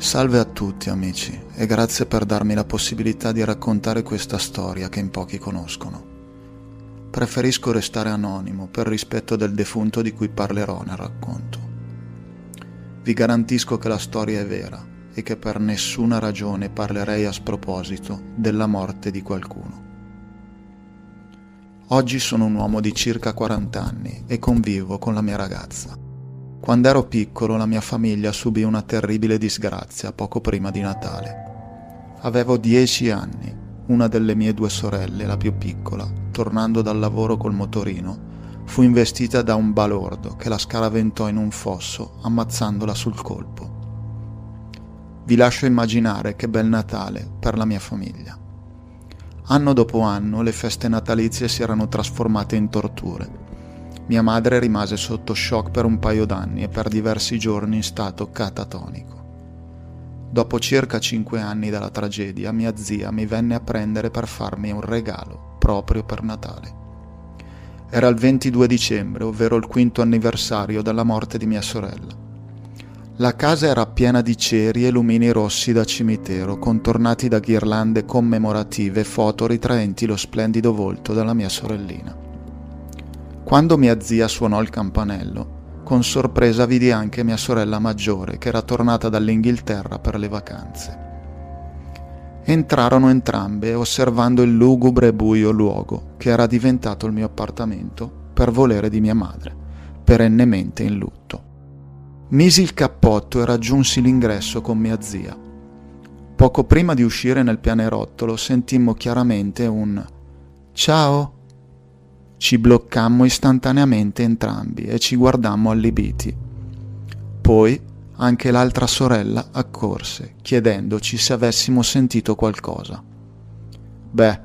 Salve a tutti amici e grazie per darmi la possibilità di raccontare questa storia che in pochi conoscono. Preferisco restare anonimo per rispetto del defunto di cui parlerò nel racconto. Vi garantisco che la storia è vera e che per nessuna ragione parlerei a sproposito della morte di qualcuno. Oggi sono un uomo di circa 40 anni e convivo con la mia ragazza. Quando ero piccolo la mia famiglia subì una terribile disgrazia poco prima di Natale. Avevo dieci anni. Una delle mie due sorelle, la più piccola, tornando dal lavoro col motorino, fu investita da un balordo che la scaraventò in un fosso ammazzandola sul colpo. Vi lascio immaginare che bel Natale per la mia famiglia. Anno dopo anno le feste natalizie si erano trasformate in torture mia madre rimase sotto shock per un paio d'anni e per diversi giorni in stato catatonico. Dopo circa cinque anni dalla tragedia, mia zia mi venne a prendere per farmi un regalo proprio per Natale. Era il 22 dicembre, ovvero il quinto anniversario della morte di mia sorella. La casa era piena di ceri e lumini rossi da cimitero, contornati da ghirlande commemorative e foto ritraenti lo splendido volto della mia sorellina. Quando mia zia suonò il campanello, con sorpresa vidi anche mia sorella maggiore che era tornata dall'Inghilterra per le vacanze. Entrarono entrambe osservando il lugubre e buio luogo che era diventato il mio appartamento per volere di mia madre, perennemente in lutto. Misi il cappotto e raggiunsi l'ingresso con mia zia. Poco prima di uscire nel pianerottolo sentimmo chiaramente un Ciao ci bloccammo istantaneamente entrambi e ci guardammo allibiti. Poi anche l'altra sorella accorse, chiedendoci se avessimo sentito qualcosa. Beh,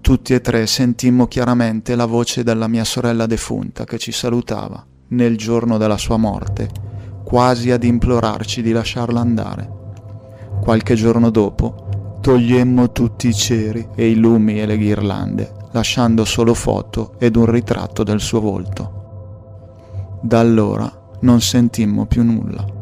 tutti e tre sentimmo chiaramente la voce della mia sorella defunta che ci salutava nel giorno della sua morte, quasi ad implorarci di lasciarla andare. Qualche giorno dopo togliemmo tutti i ceri e i lumi e le ghirlande lasciando solo foto ed un ritratto del suo volto. Da allora non sentimmo più nulla.